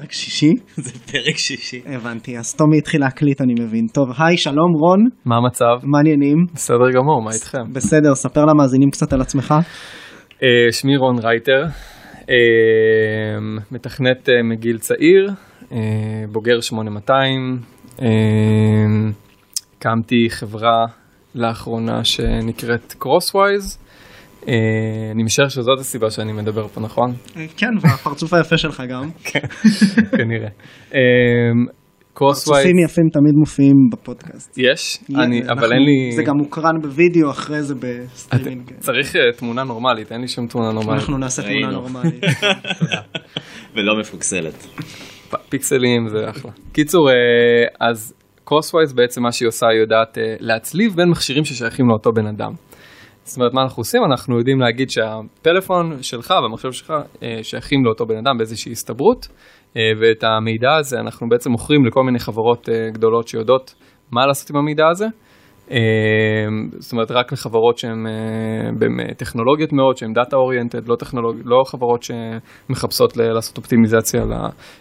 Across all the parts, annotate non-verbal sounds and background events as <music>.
פרק שישי? <laughs> זה פרק שישי. הבנתי, אז טומי התחיל להקליט אני מבין. טוב, היי, שלום רון, מה המצב? מה העניינים? בסדר גמור, מה איתכם? בסדר, ספר למאזינים קצת על עצמך. אה, שמי רון רייטר, אה, מתכנת אה, מגיל צעיר, בוגר 8200, אה, הקמתי חברה לאחרונה שנקראת Crosswise. אה, אני משער שזאת הסיבה שאני מדבר פה, נכון? אה, כן, והפרצוף היפה שלך גם. <laughs> כנראה. אה, פרצופים יפים תמיד מופיעים בפודקאסט. יש, אני, אבל אין לי... זה גם מוקרן בווידאו אחרי זה בסטרימינג. צריך תמונה נורמלית, אין לי שום תמונה נורמלית. אנחנו נעשה תמונה. נורמלית. <laughs> ולא מפוקסלת. פיקסלים זה אחלה. קיצור, אז Crosswise בעצם מה שהיא עושה, היא יודעת להצליב בין מכשירים ששייכים לאותו בן אדם. זאת אומרת, מה אנחנו עושים? אנחנו יודעים להגיד שהפלאפון שלך והמחשב שלך אה, שייכים לאותו בן אדם באיזושהי הסתברות, אה, ואת המידע הזה אנחנו בעצם מוכרים לכל מיני חברות אה, גדולות שיודעות מה לעשות עם המידע הזה. אה, זאת אומרת, רק לחברות שהן אה, טכנולוגיות מאוד, שהן דאטה אוריינטד, לא, טכנולוג... לא חברות שמחפשות לעשות אופטימיזציה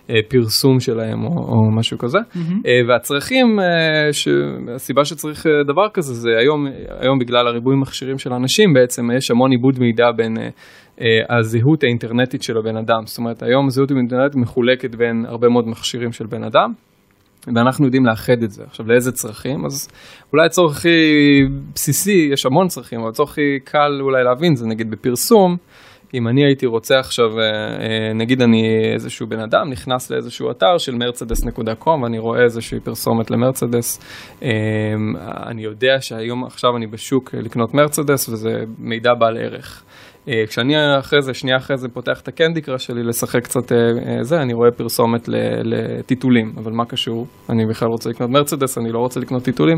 לפרסום שלהם או, או משהו כזה. אה, והצרכים, אה, ש... הסיבה שצריך דבר כזה זה היום, היום בגלל הריבוי מכשירים של אנשים בעצם יש המון עיבוד מידע בין אה, הזהות האינטרנטית של הבן אדם. זאת אומרת, היום הזהות האינטרנטית מחולקת בין הרבה מאוד מכשירים של בן אדם. ואנחנו יודעים לאחד את זה. עכשיו, לאיזה צרכים? אז אולי הצורך הכי בסיסי, יש המון צרכים, אבל הצורך הכי קל אולי להבין זה נגיד בפרסום. אם אני הייתי רוצה עכשיו, אה, אה, נגיד אני איזשהו בן אדם, נכנס לאיזשהו אתר של מרצדס.קום ואני רואה איזושהי פרסומת למרצדס, אה, אני יודע שהיום, עכשיו אני בשוק לקנות מרצדס וזה מידע בעל ערך. אה, כשאני אחרי זה, שנייה אחרי זה פותח את הקנדי קראש שלי לשחק קצת אה, אה, זה, אני רואה פרסומת לטיטולים, אבל מה קשור? אני בכלל רוצה לקנות מרצדס, אני לא רוצה לקנות טיטולים,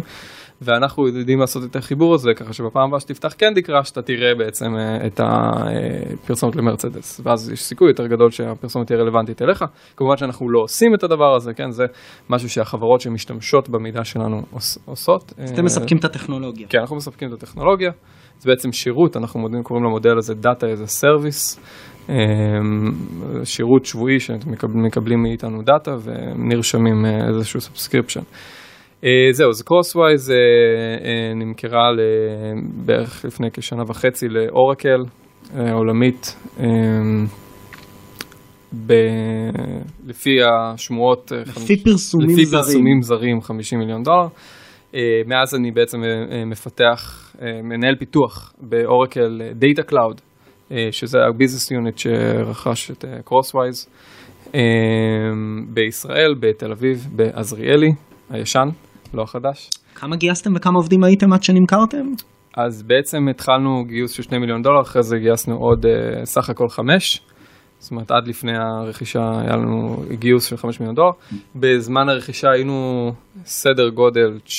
ואנחנו יודעים לעשות את החיבור הזה, ככה שבפעם הבאה שתפתח קנדי קראש אתה תראה בעצם את הפרסומת למרצדס, ואז יש סיכוי יותר גדול שהפרסומת תהיה רלוונטית אליך. כמובן שאנחנו לא עושים את הדבר הזה, כן, זה משהו שהחברות שמשתמשות במידע שלנו עוש- עושות. אתם אה, מספקים את הטכנולוגיה. כן, אנחנו מספקים את הטכנולוגיה, זה בעצם שירות, אנחנו קוראים למודל הזה Data as a Service, אמ, שירות שבועי שמקבלים מקבלים מאיתנו דאטה ונרשמים אה, איזשהו subscription. זהו, אז אה, אה, נמכרה בערך לפני כשנה וחצי לאורקל אה, עולמית. ב... לפי השמועות, אה, לפי פרסומים לפי זרים. פרסומים זרים 50 מיליון דולר. מאז אני בעצם מפתח, מנהל פיתוח ב Oracle Data Cloud, שזה ה business unit שרכש את Crosswise אה, בישראל, בתל אביב, בעזריאלי, הישן, לא החדש. כמה גייסתם וכמה עובדים הייתם עד שנמכרתם? אז בעצם התחלנו גיוס של 2 מיליון דולר, אחרי זה גייסנו עוד סך הכל 5. זאת אומרת, עד לפני הרכישה היה לנו גיוס של 5 מיליון דולר. בזמן הרכישה היינו סדר גודל 19-20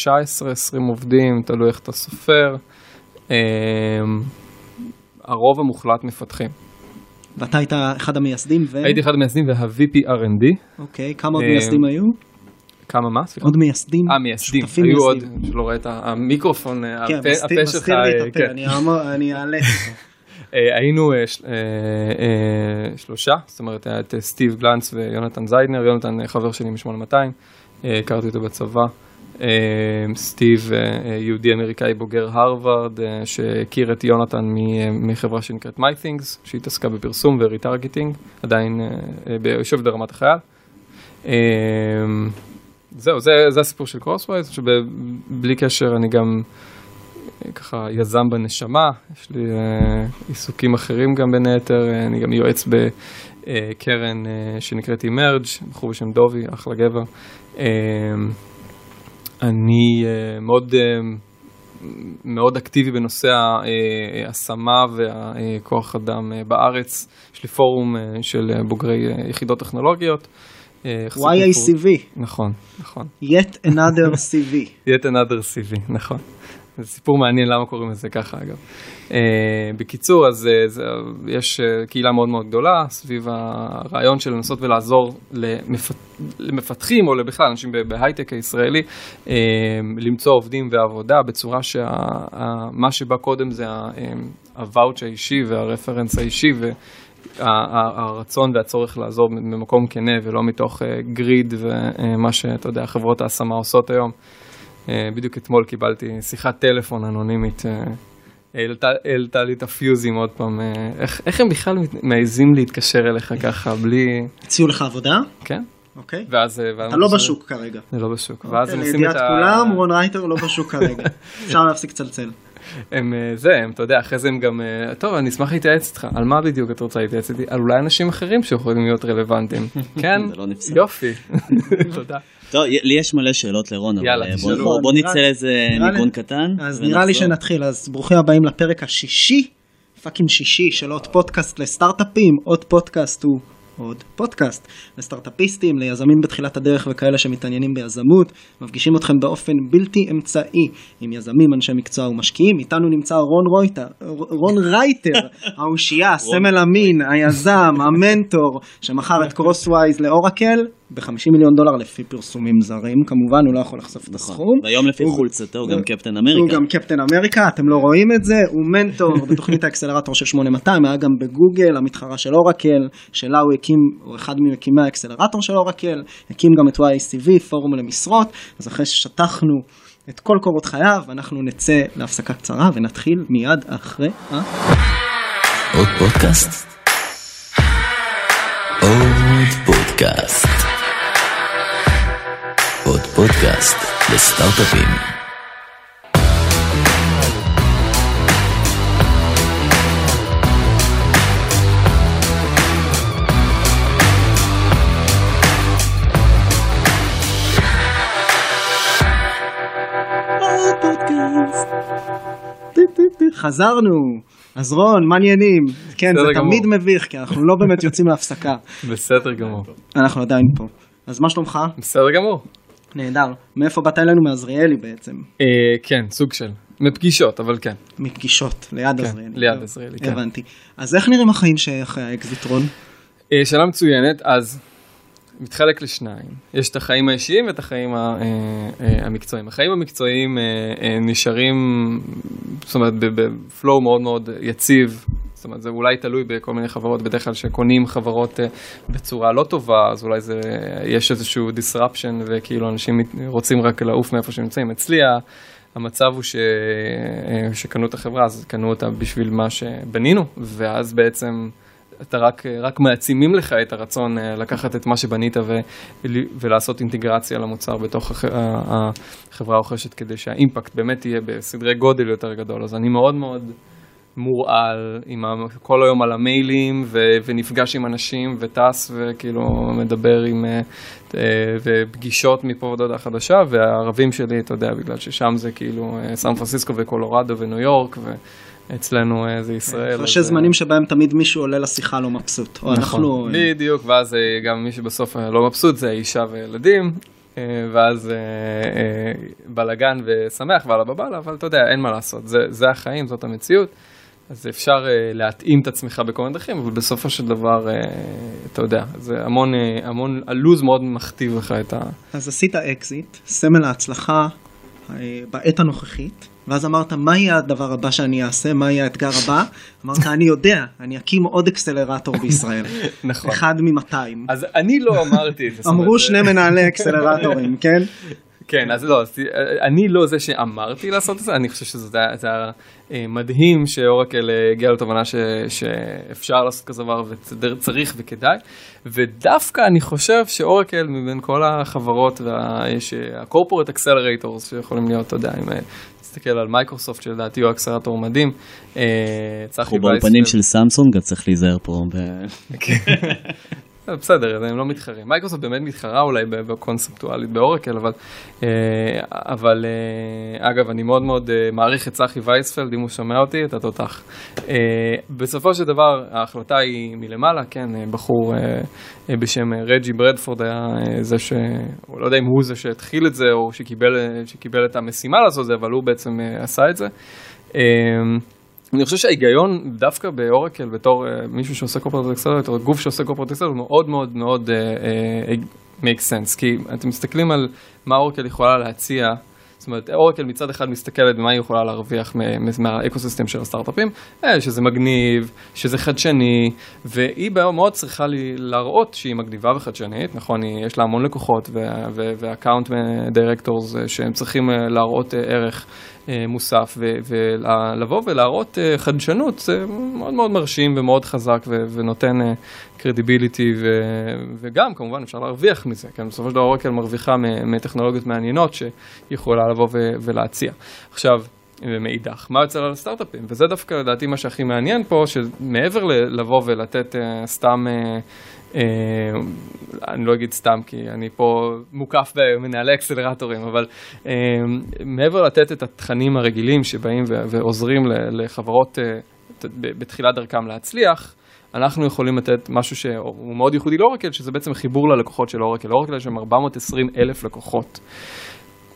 עובדים, תלוי איך אתה סופר. Um, הרוב המוחלט מפתחים. ואתה היית אחד המייסדים ו... הייתי אחד המייסדים וה-VP R&D. אוקיי, כמה עוד אה, מייסדים היו? כמה מה? סליחה. עוד מייסדים? אה, מייסדים. שותפים היו עוד, מייסדים. שלא רואה את המיקרופון, אה, כן, הפה מסתיר- הפה שלך. מסתיר לי אה, את כן. הפה, אעמוד- אני אעלה. <laughs> אה, היינו אה, אה, שלושה, זאת אומרת היה את סטיב גלנץ ויונתן זיידנר, יונתן חבר שלי מ-8200, אה, הכרתי אותו בצבא. סטיב יהודי אמריקאי בוגר הרווארד שהכיר את יונתן מחברה שנקראת MyThings שהתעסקה בפרסום ו retargeting עדיין יושב ברמת החייל. זהו זה, זה הסיפור של Crosswise שבלי קשר אני גם ככה יזם בנשמה, יש לי אה, עיסוקים אחרים גם בין היתר, אה, אני גם יועץ בקרן אה, שנקראת אימרג', בחור בשם דובי, אחלה גבר. אני מאוד, מאוד אקטיבי בנושא ההשמה והכוח אדם בארץ, יש לי פורום של בוגרי יחידות טכנולוגיות. YACV, נכון, נכון. yet another CV. <laughs> yet another CV, נכון. זה סיפור מעניין למה קוראים לזה ככה אגב. Uh, בקיצור, אז uh, זה, יש uh, קהילה מאוד מאוד גדולה סביב הרעיון של לנסות ולעזור למפת, למפתחים או בכלל אנשים בהייטק הישראלי uh, למצוא עובדים ועבודה בצורה שמה שבא קודם זה הוואוצ' האישי והרפרנס האישי. ו, הרצון והצורך לעזור במקום כנה ולא מתוך גריד ומה שאתה יודע, חברות ההשמה עושות היום. בדיוק אתמול קיבלתי שיחת טלפון אנונימית. העלתה לי את הפיוזים עוד פעם, איך, איך הם בכלל מעזים להתקשר אליך ככה בלי... הציעו לך עבודה? כן. אוקיי. ואז... אתה לא בשוק כרגע. זה לא בשוק. אוקיי, ואז הם עושים את ה... לידיעת כולם, רון רייטר לא בשוק כרגע. <laughs> אפשר להפסיק לצלצל. הם זה, הם, אתה יודע, אחרי זה הם גם, טוב, אני אשמח להתייעץ איתך, על מה בדיוק אתה רוצה להתייעץ איתי? על אולי אנשים אחרים שיכולים להיות רלוונטיים. <laughs> כן? לא. יופי. <laughs> תודה. טוב, לי יש מלא שאלות לרון, אבל בוא נצא לאיזה ניגון קטן. אז נראה לי שנתחיל, אז ברוכים הבאים לפרק השישי, fucking שישי של עוד פודקאסט לסטארט-אפים, עוד פודקאסט הוא עוד פודקאסט לסטארט-אפיסטים, ליזמים בתחילת הדרך וכאלה שמתעניינים ביזמות, מפגישים אתכם באופן בלתי אמצעי עם יזמים, אנשי מקצוע ומשקיעים. איתנו נמצא רון רויטר, רון רייטר, <laughs> האושייה, סמל המין, היזם, המנטור, שמכר את <laughs> קרוסווייז לאורקל, ב-50 מיליון דולר לפי פרסומים זרים, כמובן הוא לא יכול לחשוף את נכון. הסכום. והיום לפי חולצתו הוא גם קפטן אמריקה. הוא גם קפטן אמריקה, אתם לא רואים את זה, הוא מנטור <laughs> בתוכנית האקסלרטור של 8200, היה גם בגוגל, המתחרה של אורקל, שלה הוא הקים, הוא אחד ממקימי האקסלרטור של אורקל, הקים גם את YCV, פורום למשרות, אז אחרי ששטחנו את כל קורות חייו, אנחנו נצא להפסקה קצרה ונתחיל מיד אחרי. אה? עוד פודקאסט? עוד פודקאסט. פודקאסט לסטארט-אפים. חזרנו. אז רון, מה עניינים? כן, זה תמיד מביך, כי אנחנו לא באמת יוצאים להפסקה. בסדר גמור. אנחנו עדיין פה. אז מה שלומך? בסדר גמור. נהדר. מאיפה באת אלינו? מעזריאלי בעצם. אה, כן, סוג של. מפגישות, אבל כן. מפגישות, ליד כן, עזריאלי. ליד עזריאלי, כן. הבנתי. אז איך נראים החיים שאחרי האקזיטרון? אה, שאלה מצוינת, אז מתחלק לשניים. יש את החיים האישיים ואת החיים אה, המקצועיים. החיים המקצועיים נשארים, זאת אומרת, בפלואו מאוד מאוד יציב, אומרת, זה אולי תלוי בכל מיני חברות, בדרך כלל שקונים חברות אה, בצורה לא טובה, אז אולי זה, יש איזשהו disruption וכאילו אנשים רוצים רק לעוף מאיפה שהם נמצאים. אצלי המצב הוא ש, אה, שקנו את החברה, אז קנו אותה בשביל מה שבנינו, ואז בעצם... אתה רק, רק מעצימים לך את הרצון אה, לקחת את מה שבנית ו, ולעשות אינטגרציה למוצר בתוך החברה הרוכשת כדי שהאימפקט באמת יהיה בסדרי גודל יותר גדול. אז אני מאוד מאוד מורעל, עם ה... כל היום על המיילים, ו... ונפגש עם אנשים, וטס, וכאילו מדבר עם... אה, אה, ופגישות מפה ועד הודעה חדשה, והערבים שלי, אתה יודע, בגלל ששם זה כאילו אה, סן פרנסיסקו וקולורדו וניו יורק, ואצלנו זה ישראל. הפרשי זמנים שבהם תמיד מישהו עולה לשיחה לא מבסוט. נכון, אנחנו... בדיוק, ואז גם מי שבסוף לא מבסוט זה האישה וילדים. ואז בלאגן ושמח ועל באב אללה, אבל אתה יודע, אין מה לעשות, זה, זה החיים, זאת המציאות. אז אפשר uh, להתאים את עצמך בכל מיני דרכים, אבל בסופו של דבר, uh, אתה יודע, זה המון, uh, המון, הלו"ז מאוד מכתיב לך את ה... אז עשית אקזיט, סמל ההצלחה uh, בעת הנוכחית, ואז אמרת, מה יהיה הדבר הבא שאני אעשה, מה יהיה האתגר הבא? <laughs> אמרת, אני יודע, אני אקים עוד אקסלרטור בישראל. <laughs> נכון. אחד מ-200. אז אני לא אמרתי את זה. אמרו שני מנהלי אקסלרטורים, <laughs> כן? כן, אז לא, אני לא זה שאמרתי לעשות את זה, אני חושב שזה היה אה, מדהים שאורקל אה, הגיע לתובנה שאפשר לעשות כזה דבר וצריך וכדאי, ודווקא אני חושב שאורקל מבין כל החברות וה-corporate accelerators שיכולים להיות, אתה יודע, אם אה, תסתכל על מייקרוסופט שלדעתי הוא אקסלרטור מדהים. צחי וייס. אנחנו באולפנים של סמסונג, אז צריך להיזהר פה. בסדר, הם לא מתחרים. מייקרוסופט באמת מתחרה אולי בקונספטואלית באורקל, אבל, אה, אבל אה, אגב, אני מאוד מאוד אה, מעריך את צחי וייספלד, אם הוא שומע אותי, את התותח. בסופו של דבר, ההחלטה היא מלמעלה, כן, בחור בשם רג'י ברדפורד היה זה ש... לא יודע אם הוא זה שהתחיל את זה, או שקיבל, שקיבל את המשימה לעשות את זה, אבל הוא בעצם עשה את זה. אני חושב שההיגיון דווקא באורקל בתור uh, מישהו שעושה קורפרט אקסלרטור, גוף שעושה קורפרט אקסלרטור, הוא מאוד מאוד מאוד uh, uh, make sense, כי אתם מסתכלים על מה אורקל יכולה להציע זאת אומרת, אורקל מצד אחד מסתכלת במה היא יכולה להרוויח מהאקוסיסטם של הסטארט-אפים, אה, שזה מגניב, שזה חדשני, והיא מאוד צריכה להראות שהיא מגניבה וחדשנית, נכון, יש לה המון לקוחות ו account directors שהם צריכים להראות ערך. מוסף ולבוא ולהראות חדשנות זה מאוד מאוד מרשים ומאוד חזק ונותן credibility וגם כמובן אפשר להרוויח מזה, כן בסופו של דבר אורקל מרוויחה מטכנולוגיות מעניינות שהיא יכולה לבוא ולהציע. עכשיו ומאידך, מה יוצא לה לסטארט-אפים? וזה דווקא לדעתי מה שהכי מעניין פה, שמעבר לבוא ולתת uh, סתם, uh, אני לא אגיד סתם כי אני פה מוקף במנהלי אקסלרטורים, אבל uh, מעבר לתת את התכנים הרגילים שבאים ועוזרים לחברות uh, בתחילת דרכם להצליח, אנחנו יכולים לתת משהו שהוא מאוד ייחודי לאורקל, שזה בעצם חיבור ללקוחות של אורקל. לאורקל יש שם 420 אלף לקוחות.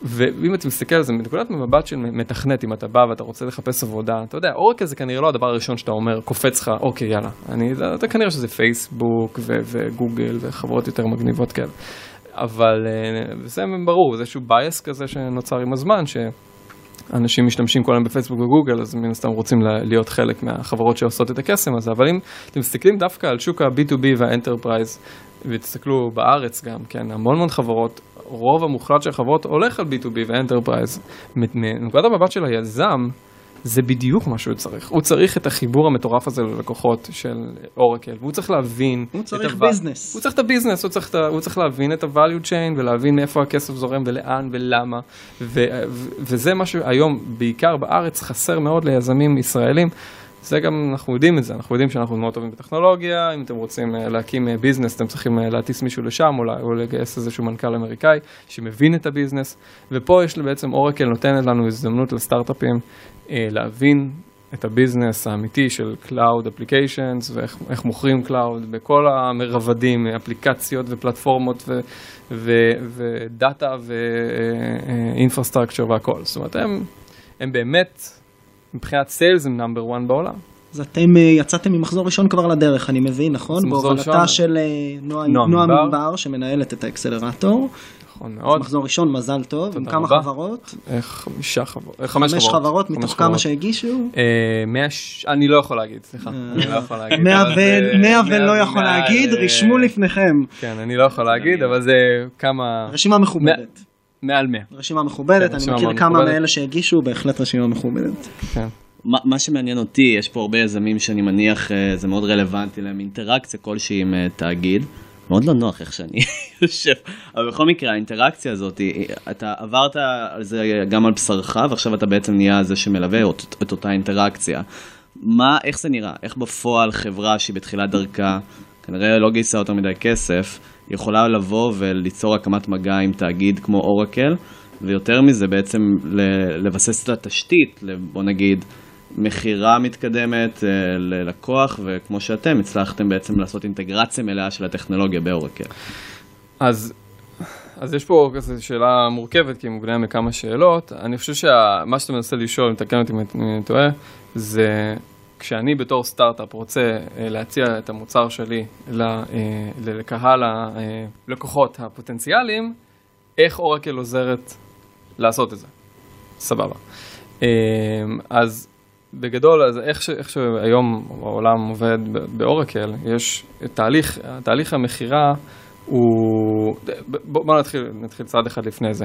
ואם אתה מסתכל על זה מנקודת מבט של מתכנת, אם אתה בא ואתה רוצה לחפש עבודה, אתה יודע, אורקל זה כנראה לא הדבר הראשון שאתה אומר, קופץ לך, אוקיי, יאללה, אני, אתה כנראה שזה פייסבוק ו- וגוגל וחברות יותר מגניבות כאלה. אבל אה, זה ברור, זה איזשהו bias כזה שנוצר עם הזמן, ש... אנשים משתמשים כל היום בפייסבוק וגוגל, אז מן הסתם רוצים להיות חלק מהחברות שעושות את הקסם הזה, אבל אם אתם מסתכלים דווקא על שוק ה-B2B וה enterprise, ותסתכלו בארץ גם, כן, המון המון חברות, רוב המוחלט של החברות הולך על B2B ו enterprise. מנקודת המבט של היזם, זה בדיוק מה שהוא צריך. הוא צריך את החיבור המטורף הזה ללקוחות של אורקל, והוא צריך להבין... הוא צריך ביזנס. הוא צריך את הביזנס, הוא צריך, הוא צריך להבין את ה-value chain ולהבין מאיפה הכסף זורם ולאן ולמה. ו, ו, וזה מה שהיום, בעיקר בארץ, חסר מאוד ליזמים ישראלים. זה גם, אנחנו יודעים את זה, אנחנו יודעים שאנחנו מאוד טובים בטכנולוגיה, אם אתם רוצים אה, להקים ביזנס, אה, אתם צריכים אה, להטיס מישהו לשם, או, או לגייס איזשהו מנכ"ל אמריקאי שמבין את הביזנס, ופה יש בעצם אורקל נותנת לנו הזדמנות לסטארט-אפים להבין את הביזנס האמיתי של Cloud Applications ואיך מוכרים Cloud בכל הרבדים, אפליקציות ופלטפורמות ודאטה ו infrastructure והכל. זאת אומרת, הם, הם באמת מבחינת sales הם number 1 בעולם. אז אתם אה, יצאתם ממחזור ראשון כבר לדרך, אני מבין, נכון? בהובלתה של אה, נועה מדבר, שמנהלת את האקסלרטור. נכון מאוד. מחזור ראשון, מזל טוב. עם כמה חברות? חמישה חברות. חמש חברות. מתוך כמה שהגישו? אני לא יכול להגיד, סליחה. אני לא יכול להגיד. מאה ולא יכול להגיד, רשמו לפניכם. כן, אני לא יכול להגיד, אבל זה כמה... רשימה מכובדת. מעל 100. רשימה מכובדת, כן, אני מכיר כמה מאלה שהגישו, בהחלט רשימה מכובדת. כן. מה, מה שמעניין אותי, יש פה הרבה יזמים שאני מניח אה, זה מאוד רלוונטי להם, אינטראקציה כלשהי עם אה, תאגיד. מאוד לא נוח איך שאני <laughs> יושב, אבל בכל מקרה האינטראקציה הזאת, אתה עברת על זה גם על בשרך ועכשיו אתה בעצם נהיה זה שמלווה את, את אותה אינטראקציה. מה, איך זה נראה? איך בפועל חברה שהיא בתחילת דרכה, כנראה לא גייסה יותר מדי כסף, יכולה לבוא וליצור הקמת מגע עם תאגיד כמו אורקל, ויותר מזה בעצם לבסס את התשתית, בוא נגיד, מכירה מתקדמת אה, ללקוח, וכמו שאתם הצלחתם בעצם לעשות אינטגרציה מלאה של הטכנולוגיה באורקל. אז, אז יש פה כזה שאלה מורכבת, כי היא מוגנה מכמה שאלות. אני חושב שמה שאתה מנסה לשאול, אם תקן אותי אם אני טועה, זה כשאני בתור סטארט-אפ רוצה אה, להציע את המוצר שלי אה, לקהל הלקוחות הפוטנציאליים, איך אורקל עוזרת לעשות את זה. סבבה. אה, אז בגדול, אז איך, ש, איך שהיום העולם עובד באורקל, יש תהליך, תהליך המכירה הוא, בוא נתחיל, נתחיל צעד אחד לפני זה.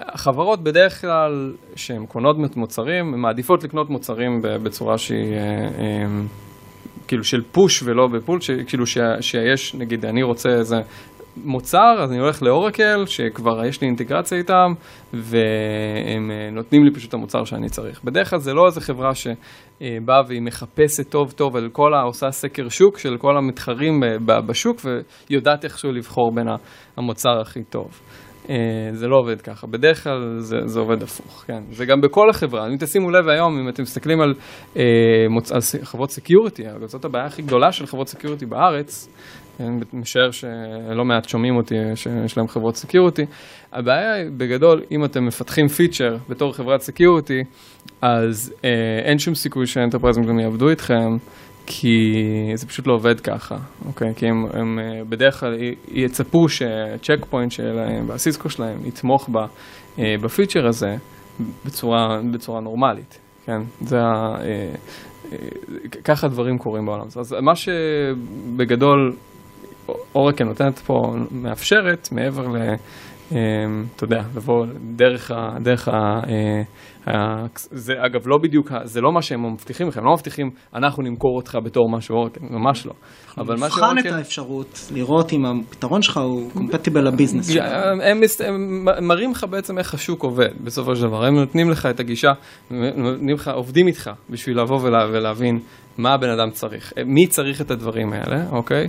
החברות בדרך כלל שהן קונות מוצרים, הן מעדיפות לקנות מוצרים בצורה שהיא אה, אה, כאילו של פוש ולא בפול, כאילו שיש, נגיד אני רוצה איזה מוצר, אז אני הולך לאורקל, שכבר יש לי אינטגרציה איתם, והם אה, נותנים לי פשוט את המוצר שאני צריך. בדרך כלל זה לא איזה חברה שבאה והיא מחפשת טוב טוב על כל ה... עושה סקר שוק של כל המתחרים בשוק, ויודעת איכשהו לבחור בין המוצר הכי טוב. אה, זה לא עובד ככה, בדרך כלל זה, זה עובד הפוך, כן. זה גם בכל החברה, אם תשימו לב היום, אם אתם מסתכלים על, אה, מוצ... על חברות security, זאת הבעיה הכי גדולה של חברות security בארץ, אני משער שלא מעט שומעים אותי שיש להם חברות security. הבעיה היא בגדול, אם אתם מפתחים פיצ'ר בתור חברת security, אז אה, אין שום סיכוי שהאנטרפרייזים גם יעבדו איתכם, כי זה פשוט לא עובד ככה, אוקיי? כי הם, הם אה, בדרך כלל יצפו שהצ'ק פוינט שלהם והסיסקו שלהם יתמוך בה, אה, בפיצ'ר הזה בצורה, בצורה נורמלית, כן? זה ה... אה, ככה דברים קורים בעולם. אז מה שבגדול אורקל נותנת פה, מאפשרת, מעבר ל... אתה יודע, לבוא דרך ה... דרך ה זה אגב לא בדיוק, זה לא מה שהם מבטיחים לכם, הם לא מבטיחים אנחנו נמכור אותך בתור משהו אורקל, ממש לא. אבל מה שאורקל... נבחן את האפשרות, לראות אם הפתרון שלך הוא קומפטיבל לביזנס שלך. הם, הם מראים לך בעצם איך השוק עובד בסופו של דבר, הם נותנים לך את הגישה, נותנים לך, עובדים איתך בשביל לבוא ולהבין מה הבן אדם צריך, מי צריך את הדברים האלה, אוקיי?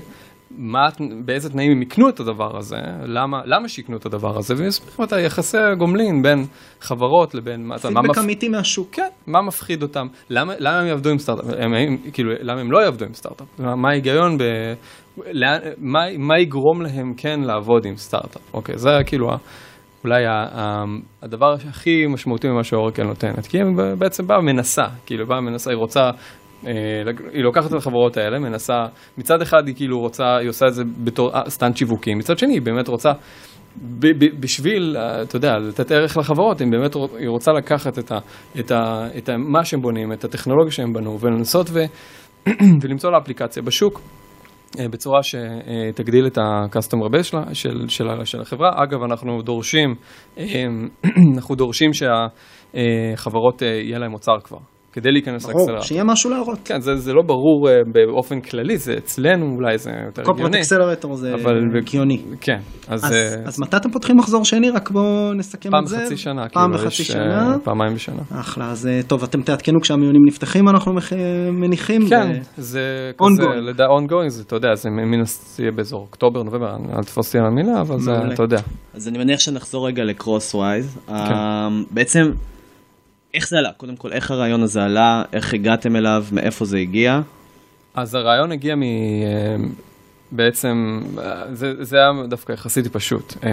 מה, באיזה תנאים הם יקנו את הדבר הזה, למה, למה שיקנו את הדבר הזה, ויסבירו את היחסי הגומלין בין חברות לבין... מה פידבק אמיתי מהשוק. כן, מה מפחיד אותם, למה, למה הם יעבדו עם סטארט-אפ, הם, הם, כאילו, למה הם לא יעבדו עם סטארט-אפ, מה ההיגיון ב... לאן, מה, מה יגרום להם כן לעבוד עם סטארט-אפ, אוקיי, זה כאילו אולי ה, ה, הדבר הכי משמעותי ממה שאורקל נותנת, כי היא בעצם באה מנסה, כאילו באה מנסה, היא רוצה היא לוקחת את החברות האלה, מנסה, מצד אחד היא כאילו רוצה, היא עושה את זה בתור אה, stunt שיווקי, מצד שני היא באמת רוצה, בשביל, אה, אתה יודע, לתת ערך לחברות, היא באמת היא רוצה לקחת את, ה, את, ה, את ה, מה שהם בונים, את הטכנולוגיה שהם בנו, ולנסות ו, <clears throat> ולמצוא לה אפליקציה בשוק. בצורה שתגדיל את ה-customer base שלה, של, של, של החברה. אגב, אנחנו דורשים, <clears throat> אנחנו דורשים שהחברות יהיה להם מוצר כבר. כדי להיכנס לאקסלרטור. ברור, שיהיה משהו להראות. כן, זה, זה לא ברור uh, באופן כללי, זה אצלנו אולי זה יותר הגיוני. קופרט אקסלרטור זה הגיוני. כן, אז... אז, uh, אז מתי אתם פותחים מחזור שני? רק בואו נסכם את זה. פעם בחצי שנה. פעם כאילו, בחצי שנה. Uh, פעמיים בשנה. אחלה, אז טוב, אתם תעדכנו כשהמיונים נפתחים, אנחנו מניחים. כן, ו... זה כזה, לדע ongoing, זה, אתה יודע, זה מן הסתם יהיה באזור אוקטובר, נובמבר, אל תפוס אותי על המילה, אבל זה, אתה יודע. אז אני מניח שנחזור רגע לקרוס ווייז. כן. בעצם... איך זה עלה? קודם כל, איך הרעיון הזה עלה? איך הגעתם אליו? מאיפה זה הגיע? אז הרעיון הגיע מ... אה, בעצם, זה, זה היה דווקא יחסית פשוט. אה,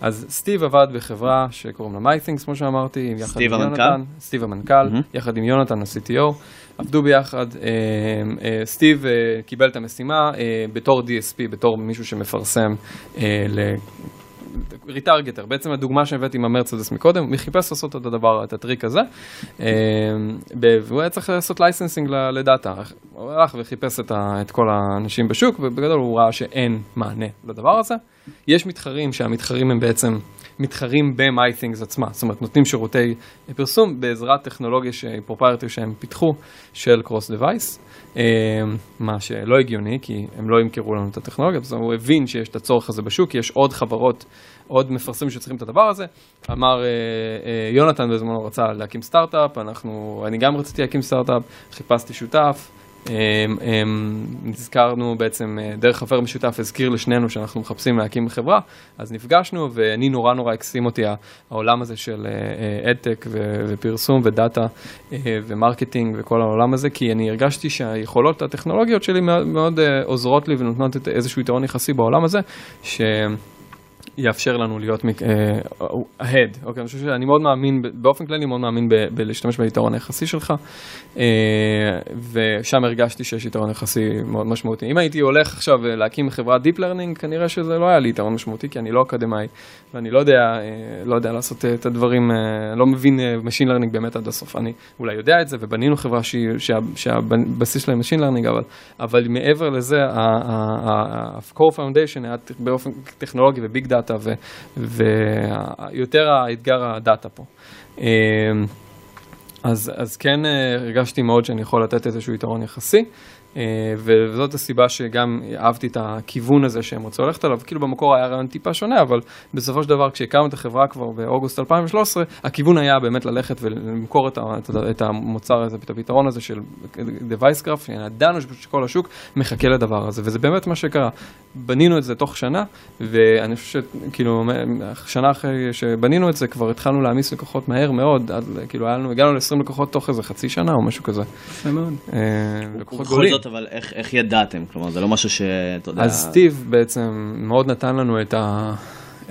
אז סטיב עבד בחברה שקוראים לה MyThings, כמו שאמרתי, סטיב המנכ"ל? סטיב המנכ"ל, mm-hmm. יחד עם יונתן ה-CTO, עבדו ביחד. אה, סטיב קיבל את המשימה בתור DSP, בתור מישהו שמפרסם retargeter, בעצם הדוגמה שהבאתי עם המרצדס מקודם, הוא חיפש לעשות את הדבר, את הטריק הזה, אמ, והוא היה צריך לעשות licensing לדאטה, הוא הלך וחיפש את, ה, את כל האנשים בשוק, ובגדול הוא ראה שאין מענה לדבר הזה. יש מתחרים שהמתחרים הם בעצם מתחרים ב-MyThings עצמה, זאת אומרת נותנים שירותי פרסום בעזרת טכנולוגיה שהיא proprietary שהם פיתחו של cross device, אמ, מה שלא הגיוני כי הם לא ימכרו לנו את הטכנולוגיה, אז הוא הבין שיש את הצורך הזה בשוק, יש עוד חברות, עוד מפרסמים שצריכים את הדבר הזה, אמר אה, אה, יונתן בזמנו רצה להקים סטארט-אפ, אנחנו, אני גם רציתי להקים סטארט-אפ, חיפשתי שותף, נזכרנו בעצם, אה, דרך חבר משותף הזכיר לשנינו שאנחנו מחפשים להקים חברה, אז נפגשנו ואני נורא נורא הקסים אותי העולם הזה של ad tech אה, אה, ופרסום ודאטה ומרקטינג וכל העולם הזה, כי אני הרגשתי שהיכולות הטכנולוגיות שלי מאוד, מאוד עוזרות לי ונותנות איזשהו יתרון יחסי בעולם הזה, ש... יאפשר לנו להיות uh, ahead. אוקיי, אני חושב שאני מאוד מאמין, באופן כללי מאוד מאמין בלהשתמש ביתרון היחסי שלך, uh, ושם הרגשתי שיש יתרון יחסי מאוד משמעותי. אם הייתי הולך עכשיו להקים חברת Deep Learning, כנראה שזה לא היה לי יתרון משמעותי, כי אני לא אקדמאי, ואני לא יודע, לא לעשות את הדברים, לא מבין Machine Learning באמת עד הסוף. אני אולי יודע את זה, ובנינו חברה שהבסיס שלהם Machine Learning, אבל, אבל מעבר לזה, ה-core foundation היה באופן טכנולוגי וביג דאטה. דאטה ויותר האתגר הדאטה פה. אמ, אז, אז כן אה, הרגשתי מאוד שאני יכול לתת איזשהו יתרון יחסי. אה, וזאת הסיבה שגם אהבתי את הכיוון הזה שהם רצו ללכת עליו, כאילו במקור היה רעיון טיפה שונה, אבל בסופו של דבר כשהקמנו את החברה כבר באוגוסט 2013, הכיוון היה באמת ללכת ולמכור את, את המוצר הזה, את הפתרון הזה של device graph, ידענו שכל השוק מחכה לדבר הזה, וזה באמת מה שקרה. בנינו את זה תוך שנה, ואני חושב שכאילו, שנה אחרי שבנינו את זה, כבר התחלנו להעמיס לקוחות מהר מאוד, עד, כאילו לנו, הגענו ל-20 לקוחות תוך איזה חצי שנה או משהו כזה. יפה מאוד. אה, לקוחות גדולים. אבל איך, איך ידעתם? כלומר, זה לא משהו שאתה יודע... אז סטיב בעצם מאוד נתן לנו את ה...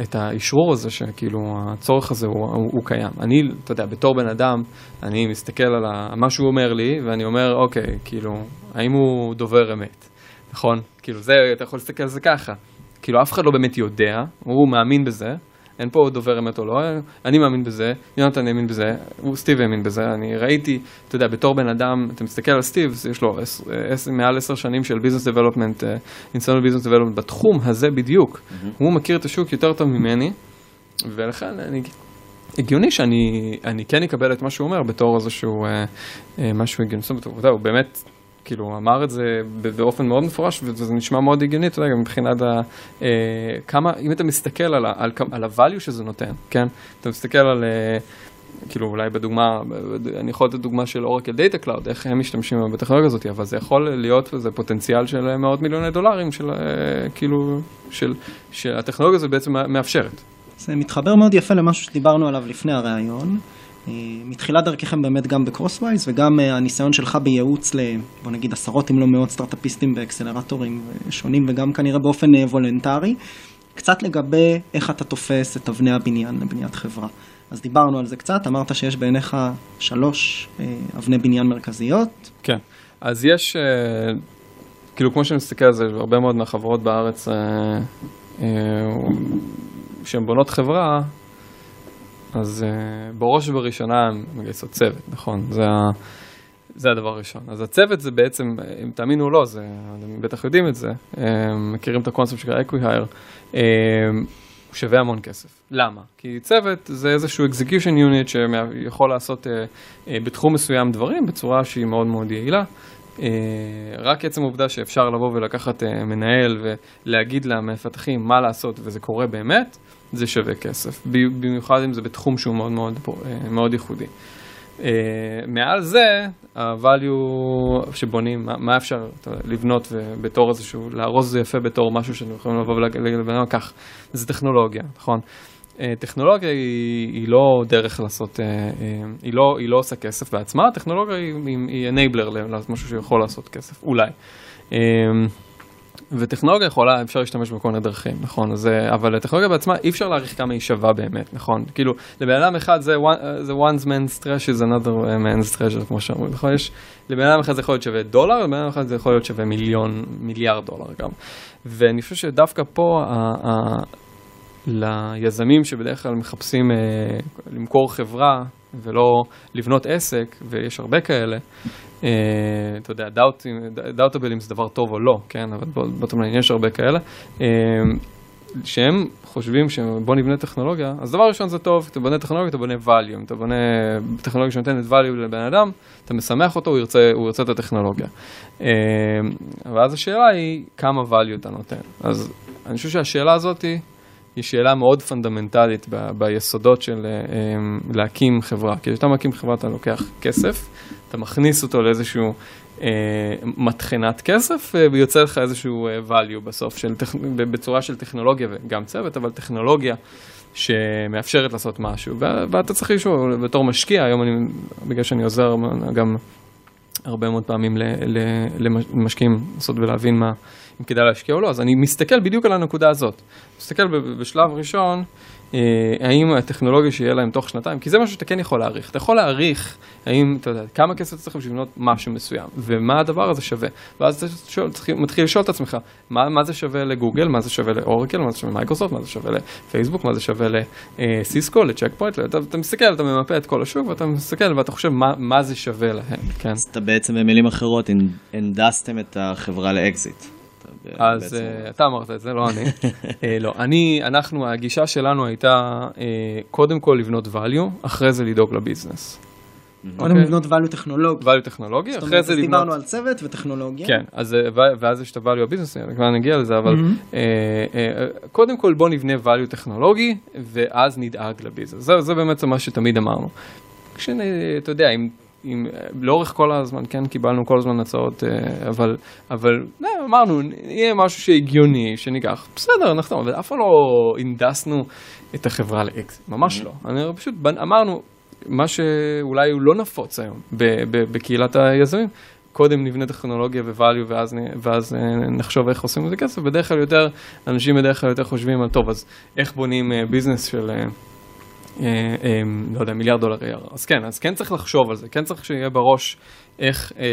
את האשרור הזה, שכאילו הצורך הזה הוא, הוא, הוא קיים. אני, אתה יודע, בתור בן אדם, אני מסתכל על ה, מה שהוא אומר לי, ואני אומר, אוקיי, כאילו, האם הוא דובר אמת, נכון? כאילו, זה, אתה יכול להסתכל על זה ככה. כאילו, אף אחד לא באמת יודע, הוא מאמין בזה, אין פה דובר אמת או לא, אני מאמין בזה, יונתן האמין בזה, הוא סטיב האמין בזה, אני ראיתי, אתה יודע, בתור בן אדם, אתה מסתכל על סטיב, יש לו מעל עשר שנים של business development, international business development, בתחום הזה בדיוק, mm-hmm. הוא מכיר את השוק יותר טוב ממני, ולכן אני, הגיוני שאני כן אקבל את מה שהוא אומר בתור איזשהו אה, אה, משהו הגיוני, זאת אומרת, הוא באמת כאילו אמר את זה באופן מאוד מפורש וזה נשמע מאוד הגיוני, אתה יודע, גם מבחינת ה... אה, כמה, אם אתה מסתכל על, על, על ה-value שזה נותן, כן? אתה מסתכל על... אה, כאילו אולי בדוגמה, אני יכול לתת דוגמה של אורקל דאטה קלאוד, איך הם משתמשים בטכנולוגיה הזאת, אבל זה יכול להיות, זה פוטנציאל של מאות מיליוני דולרים, של אה, כאילו, של, שהטכנולוגיה הזאת בעצם מאפשרת. זה מתחבר מאוד יפה למשהו שדיברנו עליו לפני הראיון. אה, מתחילת דרככם באמת גם בקרוסווייז וגם אה, הניסיון שלך בייעוץ ל... בוא נגיד עשרות אם לא מאות סטארט-אפיסטים באקסלרטורים שונים וגם כנראה באופן אה, וולנטרי. קצת לגבי איך אתה תופס את אבני הבניין לבניית חברה. אז דיברנו על זה קצת, אמרת שיש בעיניך שלוש אבני בניין מרכזיות. כן, אז יש, כאילו כמו שאני מסתכל על זה, הרבה מאוד מהחברות בארץ שהן בונות חברה, אז uh, בראש ובראשונה הם מגייסות צוות, נכון? זה, זה הדבר הראשון. אז הצוות זה בעצם, אם תאמינו או לא, זה, אתם בטח יודעים את זה, um, מכירים את הקונספט של אקוויהייר, הוא שווה המון כסף. למה? כי צוות זה איזשהו execution unit שיכול לעשות uh, uh, בתחום מסוים דברים בצורה שהיא מאוד מאוד יעילה. Uh, רק עצם העובדה שאפשר לבוא ולקחת uh, מנהל ולהגיד למפתחים מה לעשות וזה קורה באמת, זה שווה כסף, במיוחד אם זה בתחום שהוא מאוד מאוד, אה, מאוד ייחודי. Uh, מעל זה, ה-value שבונים, מה, מה אפשר לבנות בתור איזשהו, לארוז זה יפה בתור משהו שאתם יכולים לבוא אדם כך, זה טכנולוגיה, נכון? Uh, טכנולוגיה היא, היא לא דרך לעשות, uh, uh, היא, לא, היא לא עושה כסף בעצמה, טכנולוגיה היא, היא, enabler למשהו שיכול לעשות כסף, אולי. וטכנולוגיה יכולה, אפשר להשתמש בכל מיני דרכים, נכון? זה, אבל לטכנולוגיה בעצמה אי אפשר להעריך כמה היא שווה באמת, נכון? כאילו, לבן אדם אחד זה, one, זה one's man's trash is another man's treasure, כמו שאומרים, נכון? יש, לבן אדם אחד זה יכול להיות שווה דולר, לבן אדם אחד זה יכול להיות שווה מיליון, מיליארד דולר גם. ואני חושב שדווקא פה, ה, ה, ליזמים שבדרך כלל מחפשים אה, למכור חברה ולא לבנות עסק, ויש הרבה כאלה, אה, אתה יודע, דאוטבלים זה דבר טוב או לא, כן, אבל בוטום ליין יש הרבה כאלה, אה, שהם חושבים שבוא נבנה טכנולוגיה, אז דבר ראשון זה טוב, אתה בונה טכנולוגיה, אתה בונה value, אתה בונה טכנולוגיה שנותנת value לבן אדם, אתה משמח אותו, הוא ירצה, הוא ירצה את הטכנולוגיה. אה, ואז השאלה היא, כמה value אתה נותן. אז אני חושב שהשאלה הזאת היא, היא שאלה מאוד פונדמנטלית ב, ביסודות של um, להקים חברה. כי כשאתה מקים חברה אתה לוקח כסף, אתה מכניס אותו לאיזשהו uh, מטחנת כסף uh, ויוצא לך איזשהו uh, value בסוף, של, בצורה של טכנולוגיה וגם צוות, אבל טכנולוגיה שמאפשרת לעשות משהו. ואתה צריך לשאול, בתור משקיע, היום אני, בגלל שאני עוזר גם הרבה מאוד פעמים למשקיעים לעשות ולהבין מה, אם כדאי להשקיע או לא, אז אני מסתכל בדיוק על הנקודה הזאת. מסתכל בשלב ראשון, אה, האם הטכנולוגיה שיהיה להם תוך שנתיים, כי זה משהו שאתה כן יכול להעריך. אתה יכול להעריך, האם, אתה יודע, כמה כסף אתה צריך בשביל לבנות משהו מסוים, ומה הדבר הזה שווה. ואז אתה שואל, צריך, מתחיל לשאול את עצמך, מה, מה זה שווה לגוגל, מה זה שווה לאורקל, מה זה שווה למייקרוסופט, מה זה שווה לפייסבוק, מה זה שווה לסיסקו, לצ'ק פוינט, אתה, אתה מסתכל, אתה ממפה את כל השוק, ואתה מסתכל ואתה חושב מה, מה זה שווה להם, כן. אז אתה בעצם במילים אחרות הנדסתם את החברה לאקזיט. אז uh, אתה אמרת את זה, לא אני. uh, לא, אני, אנחנו, הגישה שלנו הייתה uh, קודם כל לבנות value, אחרי זה לדאוג לביזנס. קודם אוקיי? לבנות value טכנולוגי. value טכנולוגי, אחרי זה לבנות... דיברנו על צוות וטכנולוגיה. כן, אז, ואז יש את ה- value ה business, כבר נגיע לזה, אבל קודם כל בוא נבנה value טכנולוגי, ואז נדאג לביזנס. זה, זה באמת מה שתמיד אמרנו. כשאתה יודע, אם עם, לאורך כל הזמן, כן, קיבלנו כל הזמן הצעות, אה, אבל, אבל לא, אמרנו, יהיה משהו שהגיוני, שניקח, בסדר, נחתום, אבל אף פעם לא הנדסנו את החברה לאקס, ממש לא. אני פשוט אמרנו, מה שאולי הוא לא נפוץ היום בקהילת היזמים, קודם נבנה טכנולוגיה ו-value ואז, ואז אה, נחשוב איך עושים לזה כסף, בדרך כלל יותר, אנשים בדרך כלל יותר חושבים על טוב, אז איך בונים ביזנס של, לא יודע, מיליארד דולר AR. אז כן, אז כן צריך לחשוב על זה, כן צריך שיהיה בראש איך, אה,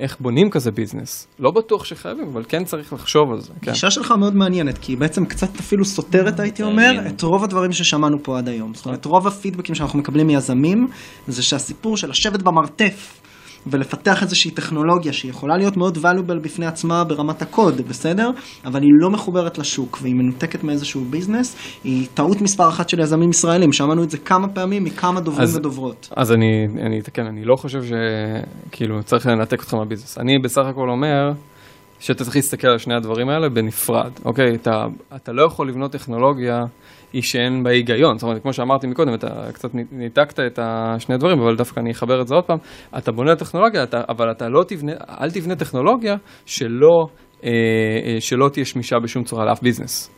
איך בונים כזה ביזנס. לא בטוח שחייבים, אבל כן צריך לחשוב על זה. כן. הגישה שלך מאוד מעניינת, כי היא בעצם קצת אפילו סותרת, הייתי אומר. את רוב הדברים ששמענו פה עד היום. זאת אומרת, רוב הפידבקים שאנחנו מקבלים מיזמים, זה שהסיפור של לשבת במרתף ולפתח איזושהי טכנולוגיה שיכולה להיות מאוד valuable בפני עצמה ברמת הקוד, בסדר? אבל היא לא מחוברת לשוק, והיא מנותקת מאיזשהו ביזנס, היא טעות מספר אחת של יזמים ישראלים. שמענו את זה כמה פעמים מכמה דוברים אז- ודוברות. אז אני, אני אתקן, אני לא חושב שכאילו צריך לנתק אותך מהביזנס. אני בסך הכל אומר שאתה צריך להסתכל על שני הדברים האלה בנפרד, אוקיי? אתה, אתה לא יכול לבנות טכנולוגיה היא שאין בה היגיון. זאת אומרת, כמו שאמרתי מקודם, אתה קצת ניתקת את השני הדברים, אבל דווקא אני אחבר את זה עוד פעם. אתה בונה טכנולוגיה, אתה, אבל אתה לא תבנה, אל תבנה טכנולוגיה שלא, אה, אה, שלא תהיה שמישה בשום צורה לאף ביזנס.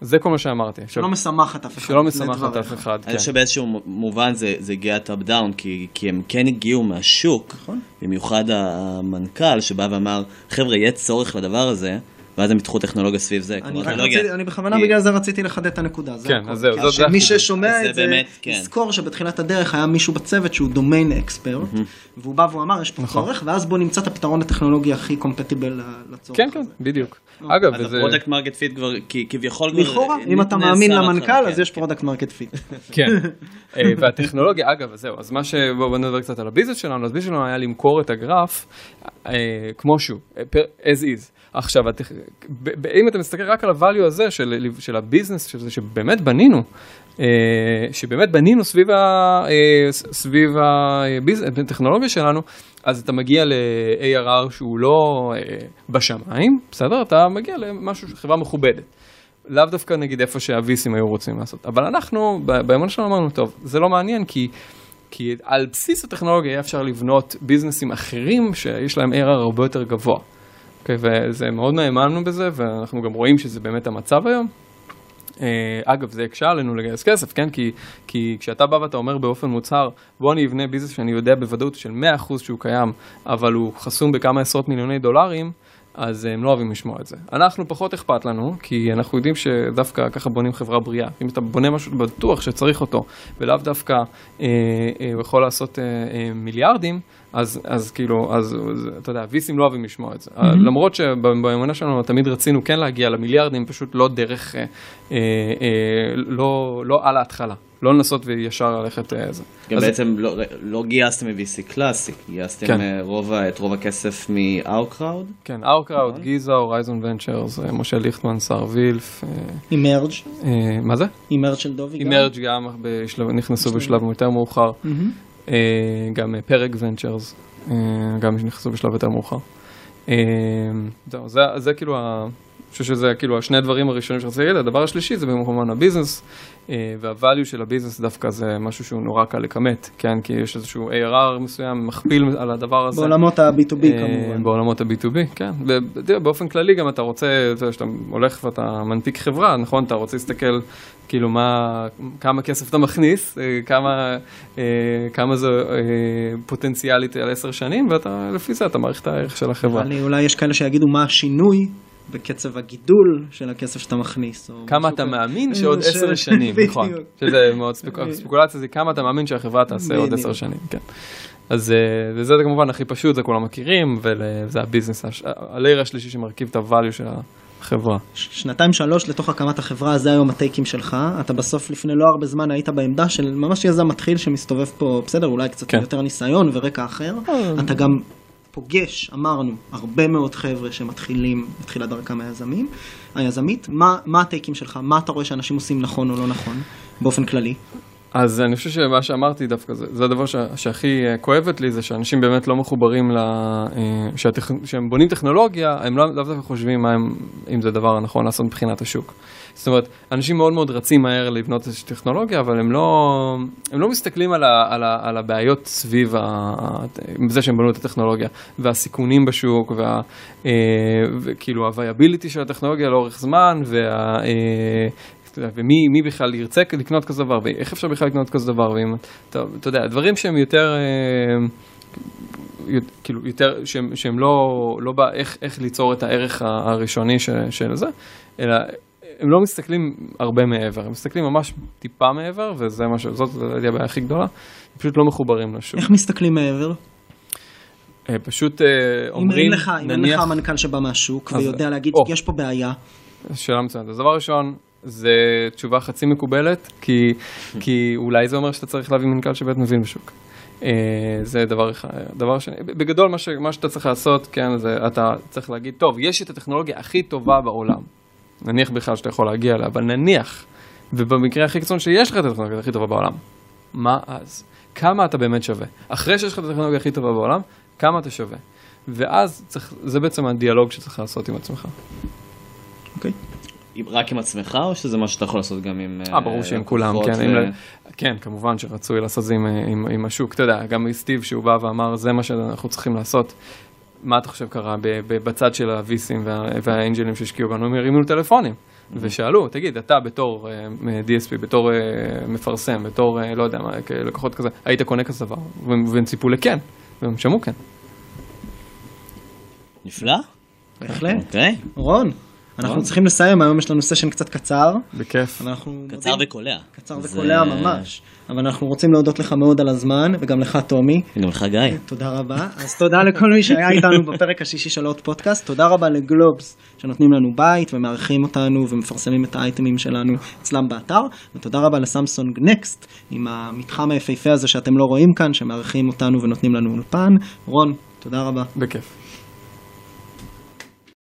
זה כל מה שאמרתי. שלא משמחת אף אחד. שלא משמחת. אף אחד. אני חושב שבאיזשהו מובן זה, זה הגיע top down, כי, כי הם כן הגיעו מהשוק, נכון. במיוחד המנכ"ל שבא ואמר, חבר'ה, יהיה צורך לדבר הזה, ואז הם פיתחו טכנולוגיה סביב זה. אני, רציתי, בכוונה בגלל זה רציתי לחדד את הנקודה. זה כן, הכל. אז זהו, זאת- זה שמי. ששומע זה את זה, באמת, כן. יזכור שבתחילת הדרך היה מישהו בצוות שהוא domain expert, והוא בא והוא אמר, יש פה נכון. צורך, ואז בוא נמצא את הפתרון הטכנולוגי הכי compatible לצורך כן, כן. בדיוק. אגב, אז וזה... הפרודקט מרקט פיט כבר, כי כביכול כבר... לכאורה, אם אתה מאמין למנכ"ל, אז. יש product market fit. כן. אה, והטכנולוגיה, אגב, אז זהו, אז מה ש... בואו נדבר קצת על הביזנס שלנו, אז הביזנס שלנו היה למכור את הגרף אה, כמו שהוא, אה, as is. עכשיו, הטכ- ב- ב- אם אתה מסתכל רק על הvalue הזה של, של הביזנס, של זה שבאמת בנינו, אה, שבאמת בנינו סביב, ה, אה, סביב הביז- הטכנולוגיה שלנו, אז אתה מגיע ל-ARR שהוא לא אה, בשמיים, בסדר? אתה מגיע למשהו, חברה מכובדת. לאו דווקא נגיד איפה שהוויסים היו רוצים לעשות. אבל אנחנו, ב- באמונה שלנו אמרנו, טוב, זה לא מעניין כי, כי על בסיס הטכנולוגיה אפשר לבנות ביזנסים אחרים שיש להם ARR הרבה יותר גבוה. אוקיי, וזה מאוד האמנו בזה, ואנחנו גם רואים שזה באמת המצב היום. אה, אגב, זה הקשה עלינו לגייס כסף, כן? כי, כי כשאתה בא ואתה אומר באופן מוצהר, בוא אני אבנה ביזנס שאני יודע בוודאות של 100% שהוא קיים, אבל הוא חסום בכמה עשרות מיליוני דולרים, אז הם לא אוהבים לשמוע את זה. אנחנו פחות אכפת לנו, כי אנחנו יודעים שדווקא ככה בונים חברה בריאה. אם אתה בונה משהו בטוח שצריך אותו, ולאו דווקא אה, אה, יכול לעשות אה, אה, מיליארדים, אז, אז כאילו, אז, אז אתה יודע, ויסים לא אוהבים לשמוע את זה. Mm-hmm. למרות שבאמונה שלנו תמיד רצינו כן להגיע למיליארדים, פשוט לא דרך, אה, אה, אה, לא, לא על ההתחלה. לא לנסות וישר ללכת אה, זה. גם אז- בעצם לא, לא גייסתם מ-VC קלאסי, גייסתם כן. אה, רוב, את רוב הכסף מ-Outcrowd. כן, אאורקראוד, גיזה, הורייזון ונצ'רס, משה ליכטמן, שר וילף, אה, אימרג', אה, מה זה? אימרג' של דובי. גם? אימרג' גם נכנסו בשלב יותר מאוחר. אה, גם אה, פרק ונצ'רס, אה, גם נכנסו בשלב יותר מאוחר. אה, זהו, זה, כאילו, ה- חושב שזה כאילו השני הדברים הראשונים שרציתי להגיד, הדבר השלישי זה כמובן הביזנס, אה, וה value של הביזנס דווקא זה משהו שהוא נורא קל לכמת, כן, כי יש איזשהו ARR מסוים, מכפיל על הדבר הזה. בעולמות ה-B2B אה, כמובן. בעולמות ה-B2B, כן. ותראה, באופן כללי גם אתה רוצה, אתה יודע, כשאתה הולך ואתה מנפיק חברה, נכון? אתה רוצה להסתכל כאילו מה, כמה כסף אתה מכניס, אה, כמה, כמה זה פוטנציאלית על עשר שנים, ואתה, לפי זה אתה מעריך את הערך של החברה. אולי יש כאלה שיגידו מה השינוי בקצב הגידול של הכסף שאתה מכניס. כמה אתה. מאמין שעוד עשר שנים, <laughs> נכון. שזה מאוד ספק- ספקולציה, זה כמה אתה מאמין שהחברה תעשה עוד. עשר שנים, כן. אז אה, וזה כמובן הכי פשוט, זה כולם מכירים, וזה הביזנס, הלייר השלישי שמרכיב את הvalue של החברה. שנתיים שלוש לתוך הקמת החברה, זה היום הטייקים שלך. אתה בסוף לפני לא הרבה זמן היית בעמדה של ממש יזם מתחיל שמסתובב פה, בסדר, אולי קצת כן. יותר ניסיון ורקע אחר. אתה גם פוגש, אמרנו, הרבה מאוד חבר'ה שמתחילים בתחילת דרכם היזמים, היזמית. מה, מה הטייקים שלך? מה אתה רואה שאנשים עושים נכון או לא נכון, באופן כללי? אז אני חושב שמה שאמרתי דווקא, זה, זה הדבר ש, שהכי אה, כואבת לי, זה שאנשים באמת לא מחוברים, ל, אה, שהטכ, בונים טכנולוגיה, הם לא, לאו דווקא חושבים מה הם, אם זה הדבר הנכון לעשות מבחינת השוק. זאת אומרת, אנשים מאוד מאוד רצים מהר לבנות איזושהי טכנולוגיה, אבל הם לא, הם לא מסתכלים על, ה, על, ה, על הבעיות סביב ה, זה שהם בנו את הטכנולוגיה, והסיכונים בשוק, וה, אה, וכאילו ה-viability של הטכנולוגיה לאורך זמן, וה... ומי מי בכלל ירצה לקנות כזה דבר, ואיך אפשר בכלל לקנות כזה דבר, ואם, אתה, אתה יודע, דברים שהם יותר, אה, כאילו יותר, שהם, שהם לא, לא בא איך, איך ליצור את הערך הראשוני ש, של זה, אלא הם לא מסתכלים הרבה מעבר, הם מסתכלים ממש טיפה מעבר, וזה מה ש... זאת הבעיה הכי גדולה, הם פשוט לא מחוברים לשוק. איך מסתכלים מעבר? אה, פשוט אה, אומרים, אם אין לך, אם אין לך מנכ"ל שבא מהשוק ויודע להגיד, או. יש פה בעיה, שאלה מצוינת. אז דבר ראשון, זה תשובה חצי מקובלת, כי, כי אולי זה אומר שאתה צריך להביא מנכ"ל שבאמת מבין בשוק. אה, זה דבר אחד. דבר שני, בגדול מה, ש, מה שאתה צריך לעשות, כן, זה אתה צריך להגיד, טוב, יש את הטכנולוגיה הכי טובה בעולם. נניח בכלל שאתה יכול להגיע אליה, אבל נניח, ובמקרה הכי קיצון שיש לך את הטכנולוגיה הכי טובה בעולם, מה אז? כמה אתה באמת שווה? אחרי שיש לך את הטכנולוגיה הכי טובה בעולם, כמה אתה שווה? ואז צריך, זה בעצם הדיאלוג שצריך לעשות עם עצמך. רק עם עצמך, או שזה משהו שאתה יכול לעשות גם עם... אה, ברור שעם כולם, כן, ו- עם, כן, כמובן שרצוי לעשות זה עם, עם, עם השוק, אתה יודע, גם סטיב שהוא בא ואמר, זה מה שאנחנו צריכים לעשות. מה אתה חושב קרה בצד של הוויסים וה, והאנג'לים שהשקיעו בנו, הם הרימו טלפונים ושאלו, תגיד, אתה בתור אה, DSP, בתור אה, מפרסם, בתור, אה, לא יודע מה, לקוחות כזה, היית קונה כזה דבר? והם והם ציפו לכן, והם שמעו כן. נפלא. בהחלט. אוקיי. רון, אנחנו רון. צריכים לסיים, היום יש לנו סשן קצת קצר, בכיף. קצר וקולע. קצר וקולע ממש. אבל אנחנו רוצים להודות לך מאוד על הזמן, וגם לך טומי. גם לך גיא. תודה רבה. אז תודה לכל מי שהיה איתנו בפרק השישי של עוד פודקאסט. תודה רבה לגלובס שנותנים לנו בית ומארחים אותנו ומפרסמים את האייטמים שלנו אצלם באתר. ותודה רבה לסמסונג נקסט עם המתחם היפהפה הזה שאתם לא רואים כאן, שמארחים אותנו ונותנים לנו אולפן. רון, תודה רבה. בכיף.